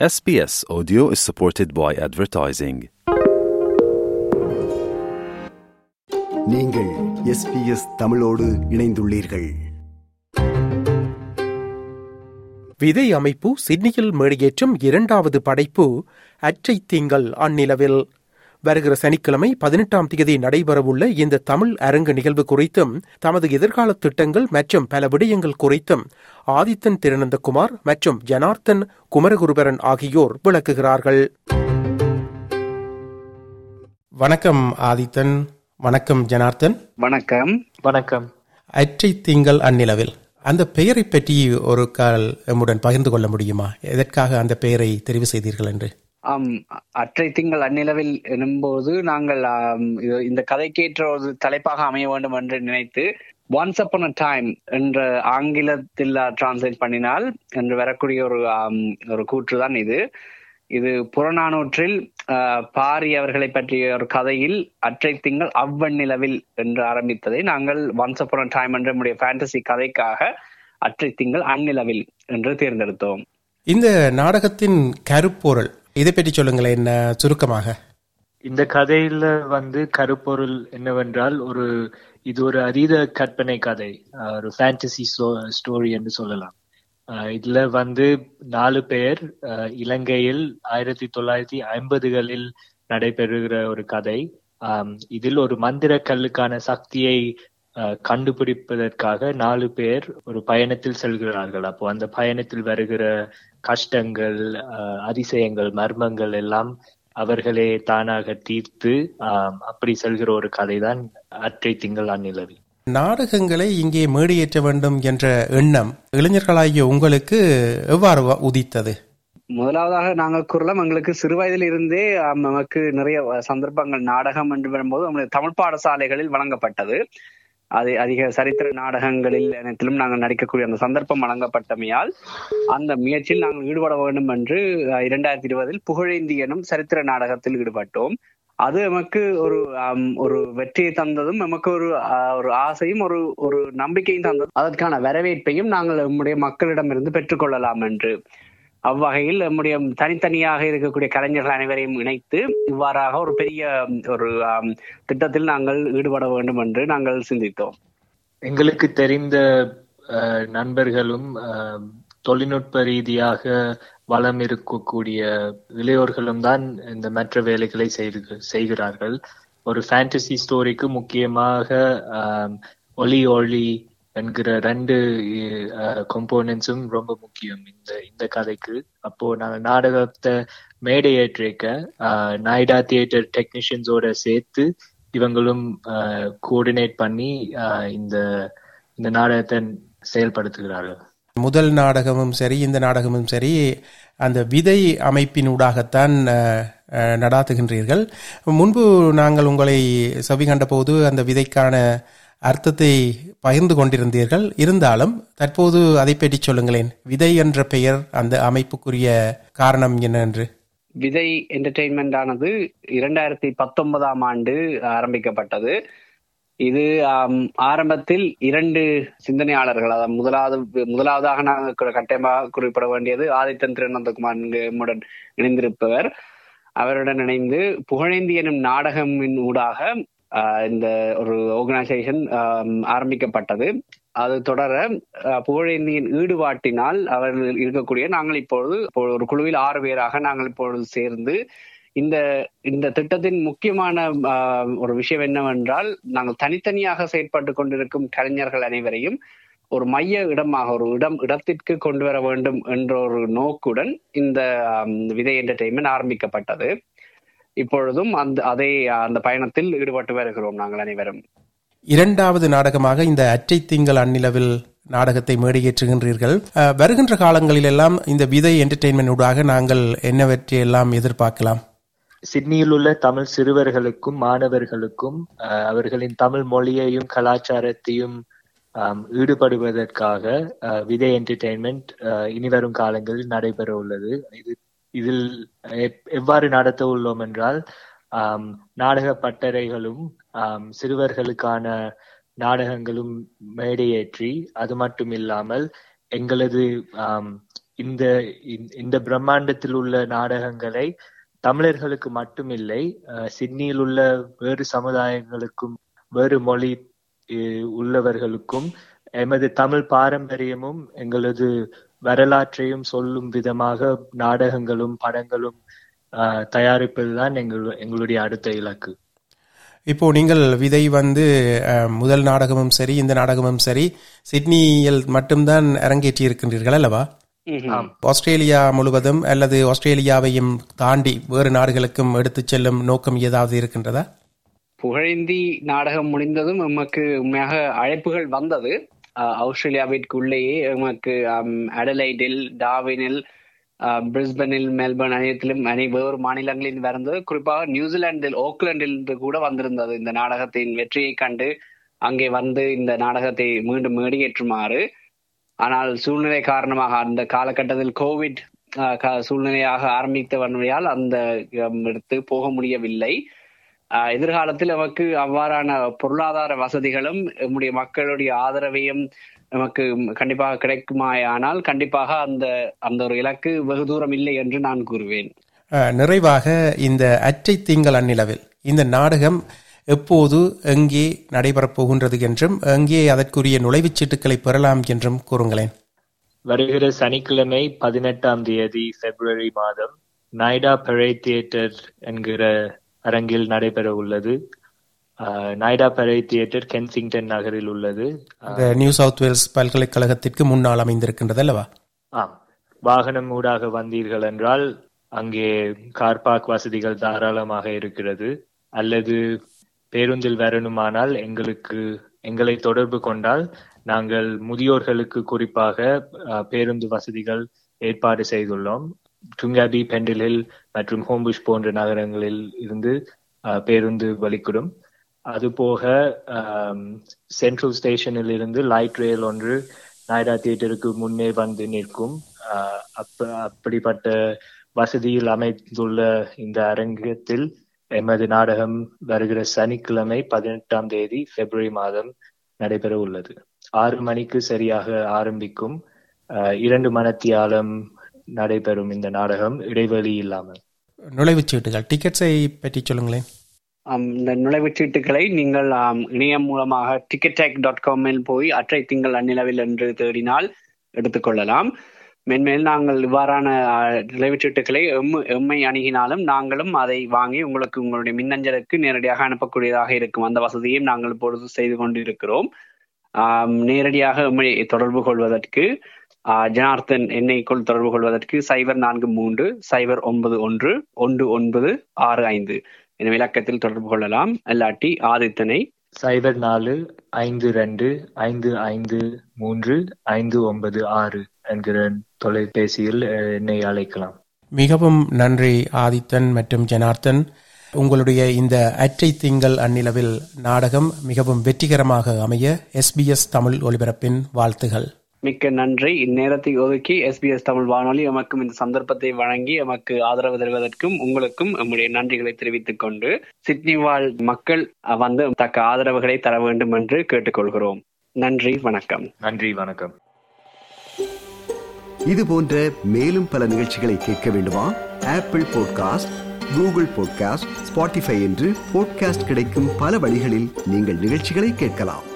SBS Audio is supported by advertising. நீங்கள் SBS தமிழோடு இணைந்துள்ளீர்கள் விதை அமைப்பு சிட்னியில் மேடியேற்றும் இரண்டாவது படைப்பு அற்றை திங்கள் அந்நிலவில் வருகிற சனிக்கிழமை பதினெட்டாம் தேதி நடைபெறவுள்ள இந்த தமிழ் அரங்கு நிகழ்வு குறித்தும் தமது எதிர்கால திட்டங்கள் மற்றும் பல விடயங்கள் குறித்தும் ஆதித்தன் திருநந்தகுமார் மற்றும் ஜனார்த்தன் குமரகுருபரன் ஆகியோர் விளக்குகிறார்கள். வணக்கம் ஆதித்தன் வணக்கம் ஜனார்த்தன். வணக்கம். வணக்கம். அற்றை திங்கள் அந்நிலவில். அந்த பெயரை பற்றி ஒரு கால் எம்முடன் பகிர்ந்து கொள்ள முடியுமா? எதற்காக அந்த பெயரை தெரிவு செய்தீர்கள் என்று? ஆம் அற்றை திங்கள் அந்நிலவில் எனும்போது நாங்கள் இந்த இது- இந்த கதைக்கேற்ற ஒரு தலைப்பாக அமைய வேண்டும் என்று நினைத்து ஒன்ஸ் upon அ டைம் என்ற ஆங்கிலத்தில் டிரான்ஸ்லேட் பண்ணினால் என்று வரக்கூடிய ஒரு ஒரு கூற்றுதான் இது. இது புறநானூற்றில் பாரி அவர்களை பற்றிய ஒரு கதையில் அற்றை திங்கள் அவ்வநிலவில் என்று ஆரம்பித்ததை நாங்கள் ஒன்ஸ் upon அ டைம் என்ற நம்முடைய ஃபேண்டசி கதைக்காக அற்றை திங்கள் அந்நிலவில் என்று தேர்ந்தெடுத்தோம். இந்த நாடகத்தின் கருப்பொருள் இதை பற்றி சொல்லுங்களேன் என்ன சுருக்கமாக? இந்த கதையில வந்து கருப்பொருள் என்னவென்றால் ஒரு இது ஒரு அதீத கற்பனை கதை அஹ் ஒரு ஃபேண்டசி ஸ்டோரி என்று சொல்லலாம். இதுல வந்து நாலு பேர் இலங்கையில் ஆயிரத்தி தொள்ளாயிரத்தி ஐம்பதுகளில் நடைபெறுகிற ஒரு கதை. இதில் ஒரு மந்திர கல்லுக்கான சக்தியை கண்டுபிடிப்பதற்காக நாலு பேர் ஒரு பயணத்தில் செல்கிறார்கள். அப்போ அந்த பயணத்தில் வருகிற கஷ்டங்கள் அஹ், அதிசயங்கள் மர்மங்கள் எல்லாம் அவர்களே தானாக தீர்த்து அப்படி செல்கிற ஒரு கதைதான் அற்றை திங்கள் அந்நிலவில். நாடகங்களை இங்கே மேடியேற்ற வேண்டும் என்ற எண்ணம் இளைஞர்களாகிய உங்களுக்கு எவ்வாறு உதித்தது? முதலாவதாக நாங்கள் கூறலாம் எங்களுக்கு சிறுவயதில் இருந்தே ஆம், நமக்கு நிறைய சந்தர்ப்பங்கள் நாடகம் என்று வரும்போது நம்முடைய தமிழ் பாடசாலைகளில் வழங்கப்பட்டது. அது அதிக சரித்திர நாடகங்களில் அனைத்திலும் நாங்கள் நடிக்கக்கூடிய அந்த சந்தர்ப்பம் வழங்கப்பட்டமையால் அந்த முயற்சியில் நாங்கள் ஈடுபட வேண்டும் என்று அஹ், இரண்டாயிரத்தி இருபதில் புகழேந்தி எனும் சரித்திர நாடகத்தில் ஈடுபட்டோம். அது நமக்கு ஒரு ஒரு வெற்றியை தந்ததும் நமக்கு ஒரு ஆஹ், ஒரு ஆசையும் ஒரு ஒரு நம்பிக்கையும் தந்ததும். அதற்கான வரவேற்பையும் நாங்கள் நம்முடைய மக்களிடமிருந்து பெற்றுக்கொள்ளலாம் என்று. அவ்வகையில் நம்முடைய தனித்தனியாக இருக்கக்கூடிய கலைஞர்கள் அனைவரையும் இணைத்து இவ்வாறாக ஒரு பெரிய ஒரு திட்டத்தில் நாங்கள் ஈடுபட வேண்டும் என்று நாங்கள் சிந்தித்தோம். எங்களுக்கு தெரிந்த அஹ், நண்பர்களும் அஹ், தொழில்நுட்ப ரீதியாக வளம் இருக்கக்கூடிய இளையோர்களும் தான் இந்த மற்ற வேலைகளை செய்து செய்கிறார்கள். ஒரு ஃபேண்டசி ஸ்டோரிக்கு முக்கியமாக ஒலி ஒளி என்கிற ரெண்டு கம்போனன்ஸும் ரொம்ப முக்கியம் இந்த இந்த கதைக்கு. அப்போ நாங்க நாடகத்தை மேடை ஏற்றிருக்க நாய்டா தியேட்டர் டெக்னீஷியன்ஸோட சேர்த்து இவங்களும் கோஆர்டினேட் பண்ணி ஆஹ், இந்த இந்த நாடகத்தை செயல்படுத்துகிறார்கள். முதல் நாடகமும் சரி இந்த நாடகமும் சரி அந்த விதை அமைப்பினூடாகத்தான் நடாத்துகின்றீர்கள். முன்பு நாங்கள் உங்களை செவி கண்டபோது அந்த விதைக்கான அர்த்தத்தை பகிர்ந்து கொண்டிருந்தீர்கள். இருந்தாலும் தற்போது அதை பற்றி சொல்லுங்களேன். விதை என்ற பெயர் அந்த அமைப்புக்குரிய காரணம் என்ன என்று விதை என்டர்டெயின்மெண்ட் ஆனது இரண்டாயிரத்தி பத்தொன்பதாம் ஆண்டு ஆரம்பிக்கப்பட்டது. இது ஆரம்பத்தில் இரண்டு சிந்தனையாளர்கள் அதாவது முதலாவது முதலாவதாக நாங்கள் கட்டமாக கட்டாயமாக குறிப்பிட வேண்டியது ஆதித்தன் திருநந்தகுமார் நம்முடன் இணைந்திருப்பவர். அவருடன் இணைந்து புகழேந்தி எனும் நாடகமின் ஊடாக இந்த ஒரு ஆர்கனைசேஷன் ஆரம்பிக்கப்பட்டது. அது தொடர ஆஹ், புகழேந்தியின் ஈடுபாட்டினால் அவர்கள் இருக்கக்கூடிய நாங்கள் இப்பொழுது ஒரு குழுவில் ஆறு பேராக நாங்கள் இப்பொழுது சேர்ந்து இந்த இந்த திட்டத்தின் முக்கியமான ஆஹ், ஒரு விஷயம் என்னவென்றால் நாங்கள் தனித்தனியாக செயற்பட்டு கொண்டிருக்கும் கலைஞர்கள் அனைவரையும் ஒரு மைய இடமாக ஒரு இடம் இடத்திற்கு கொண்டு வர வேண்டும் என்ற ஒரு நோக்குடன் இந்த விதை என்டர்டெயின்மெண்ட் ஆரம்பிக்கப்பட்டது. இப்பொழுதும் அந்த அதே அந்த பயணத்தில் ஈடுபட்டு வருகிறோம் நாங்கள் அனைவரும். இரண்டாவது நாடகமாக இந்த அற்றை திங்கள் அந்நிலவில் நாடகத்தை மேடையேற்றுகின்றீர்கள். வருகின்ற காலங்களில் எல்லாம் இந்த விதை என்டர்டெயின்மெண்ட் ஊடாக நாங்கள் என்னவற்றை எல்லாம் எதிர்பார்க்கலாம்? சிட்னியில் உள்ள தமிழ் சிறுவர்களுக்கும் மாணவர்களுக்கும் அஹ், அவர்களின் தமிழ் மொழியையும் கலாச்சாரத்தையும் ஈடுபடுவதற்காக அஹ், விதை என்டர்டெயின்மெண்ட் இனிவரும் காலங்களில் நடைபெற உள்ளது இது இதில் எவ்வாறு நடத்த உள்ளோம் என்றால் நாடக பட்டறைகளும் சிறுவர்களுக்கான நாடகங்களும் மேடையேற்றி அது மட்டும் இல்லாமல் எங்களது இந்த இந்த- இந்த பிரம்மாண்டத்தில் உள்ள நாடகங்களை தமிழர்களுக்கு மட்டுமில்லை அஹ், சிட்னியில் உள்ள வேறு சமுதாயங்களுக்கும் வேறு மொழி அஹ், உள்ளவர்களுக்கும் எமது தமிழ் பாரம்பரியமும் எங்களது வரலாற்றையும் சொல்லும் விதமாக நாடகங்களும் படங்களும் அஹ், தயாரிப்பதுதான் எங்கள் எங்களுடைய அடுத்த இலக்கு. இப்போ நீங்கள் விதை வந்து முதல் நாடகமும் சரி இந்த நாடகமும் சரி சிட்னியில் மட்டும்தான் அரங்கேற்றி இருக்கின்றீர்கள் அல்லவா. ஆஸ்திரேலியா முழுவதும் அல்லது ஆஸ்திரேலியாவையும் தாண்டி வேறு நாடுகளுக்கும் எடுத்துச் செல்லும் நோக்கம் ஏதாவது இருக்கின்றதா? புகழேந்தி நாடகம் முடிந்ததும் எமக்கு உண்மையாக அழைப்புகள் வந்தது. ஆஸ்திரேலியாவிற்குள்ளேயே நமக்கு அடலைடில் டாவினில் பிரிஸ்பனில் மெல்பர்ன் அனைத்திலும் அனை வேறு மாநிலங்களில் வந்தது குறிப்பாக நியூசிலாந்தில் ஓக்லாந்தில் இருந்து கூட வந்திருந்தது. இந்த நாடகத்தின் வெற்றியை கண்டு அங்கே வந்து இந்த நாடகத்தை மீண்டும் மேடியேற்றுமாறு. ஆனால் சூழ்நிலை காரணமாக அந்த காலகட்டத்தில் கோவிட் க- சூழ்நிலையாக ஆரம்பித்த வன்மையால் அந்த அம், இடத்து போக முடியவில்லை. எதிர்காலத்தில் நமக்கு அவ்வாறான பொருளாதார வசதிகளும் நம்முடைய மக்களுடைய ஆதரவையும் நமக்கு கண்டிப்பாக கிடைக்குமாயானால் கண்டிப்பாக அந்த அந்த ஒரு இலக்கு வெகு தூரம் இல்லை என்று நான் கூறுவேன். நிறைவாக இந்த அற்றை திங்கள் அந்நிலவில் இந்த நாடகம் எப்போது எங்கே நடைபெறப் போகின்றது என்றும் எங்கே அதற்குரிய நுழைவுச் சீட்டுகளை பெறலாம் என்றும் கூறுங்களேன். வருகிற சனிக்கிழமை பதினெட்டாம் தேதி பிப்ரவரி மாதம் நாய்டா பரே தியேட்டர் என்கிற அரங்கில் நடைபெற உள்ளது. நாய்டா பரே தியேட்டர் கென்சிங்டன் நகரில் உள்ளது. நியூ சவுத் வேல்ஸ் பல்கலைக்கழகத்திற்கு முன்னால் அமைந்திருக்கின்றது அல்லவா? ஆம். வாகனம் ஊடாக வந்தீர்கள் என்றால் அங்கே கார் பார்க் வசதிகள் தாராளமாக இருக்கிறது. அல்லது பேருந்தில் வரணுமானால் எங்களுக்கு எங்களை தொடர்பு கொண்டால் நாங்கள் முதியோர்களுக்கு குறிப்பாக பேருந்து வசதிகள் ஏற்பாடு செய்துள்ளோம். துங்காதி பெண்டில் ஹில் மற்றும் ஹோம்புஷ் போன்ற நகரங்களில் இருந்து அஹ், பேருந்து வலிக்கூடும். அதுபோக சென்ட்ரல் ஸ்டேஷனில் இருந்து லைட் ரயில் ஒன்று நாய்டா தியேட்டருக்கு முன்னே வந்து நிற்கும். அப்ப அப்படிப்பட்ட வசதியில் அமைந்துள்ள இந்த அரங்கத்தில் எமது நாடகம் வருகிற சனிக்கிழமை பதினெட்டாம் தேதி பிப்ரவரி மாதம் நடைபெற உள்ளது. ஆறு மணிக்கு சரியாக ஆரம்பிக்கும். ஆஹ் இரண்டு மணத்தியாலம் நடைபெறும் இந்த நாடகம் இடைவெளி இல்லாமல். நுழைவுச் சீட்டுகள் டிக்கெட்ஸை பற்றி சொல்லுங்களேன். இந்த நுழைவுச் சீட்டுகளை நீங்கள் இணையம் மூலமாக டிக்கெட் டாட் காமில் போய் அற்றை திங்கள் அந்நிலவில் என்று தேடினால் எடுத்துக்கொள்ளலாம் மென்மேல் நாங்கள் இவ்வாறான ஆ, நுழைவுச் சீட்டுகளை எம்- எம்மை அணுகினாலும் நாங்களும் அதை வாங்கி உங்களுக்கு உங்களுடைய மின்னஞ்சலுக்கு நேரடியாக அனுப்பக்கூடியதாக இருக்கும். அந்த வசதியையும் நாங்கள் இப்பொழுது செய்து கொண்டிருக்கிறோம். நேரடியாக எம்மை தொடர்பு கொள்வதற்கு ஜனார்த்தன் என்னைக்குள் தொடர்பு கொள்வதற்கு சைபர் நான்கு மூன்று சைபர் ஒன்பது ஒன்று ஒன்று ஒன்பது ஆறு ஐந்து. என விளக்கத்தில் தொடர்பு கொள்ளலாம். அல்லாட்டி ஆதித்தனை. சைபர் நாலு ஐந்து ரெண்டு ஐந்து ஐந்து மூன்று ஐந்து ஒன்பது ஆறு என்கிற தொலைபேசியில் என்னை அழைக்கலாம். மிகவும் நன்றி ஆதித்தன் மற்றும் ஜனார்த்தன். உங்களுடைய இந்த அற்றை திங்கள் அந்நிலவில் நாடகம் மிகவும் வெற்றிகரமாக அமைய எஸ்பிஎஸ் தமிழ் ஒலிபரப்பின் வாழ்த்துகள். மிக்க நன்றி. இந்நேரத்தை ஒதுக்கி எஸ்பிஎஸ் தமிழ் வானொலி எமக்கும் இந்த சந்தர்ப்பத்தை வழங்கி எமக்கு ஆதரவு தருவதற்கும் உங்களுக்கும் நம்முடைய நன்றிகளை தெரிவித்துக் கொண்டு சிட்னி வாழ் மக்கள் வந்து தக்க ஆதரவுகளை தர வேண்டும் என்று கேட்டுக்கொள்கிறோம். நன்றி வணக்கம். நன்றி வணக்கம். இது போன்ற மேலும் பல நிகழ்ச்சிகளை கேட்க வேண்டுமா? Apple podcast Google podcast Spotify என்று பாட்காஸ்ட் கிடைக்கும் பல வழிகளில் நீங்கள் நிகழ்ச்சிகளை கேட்கலாம்.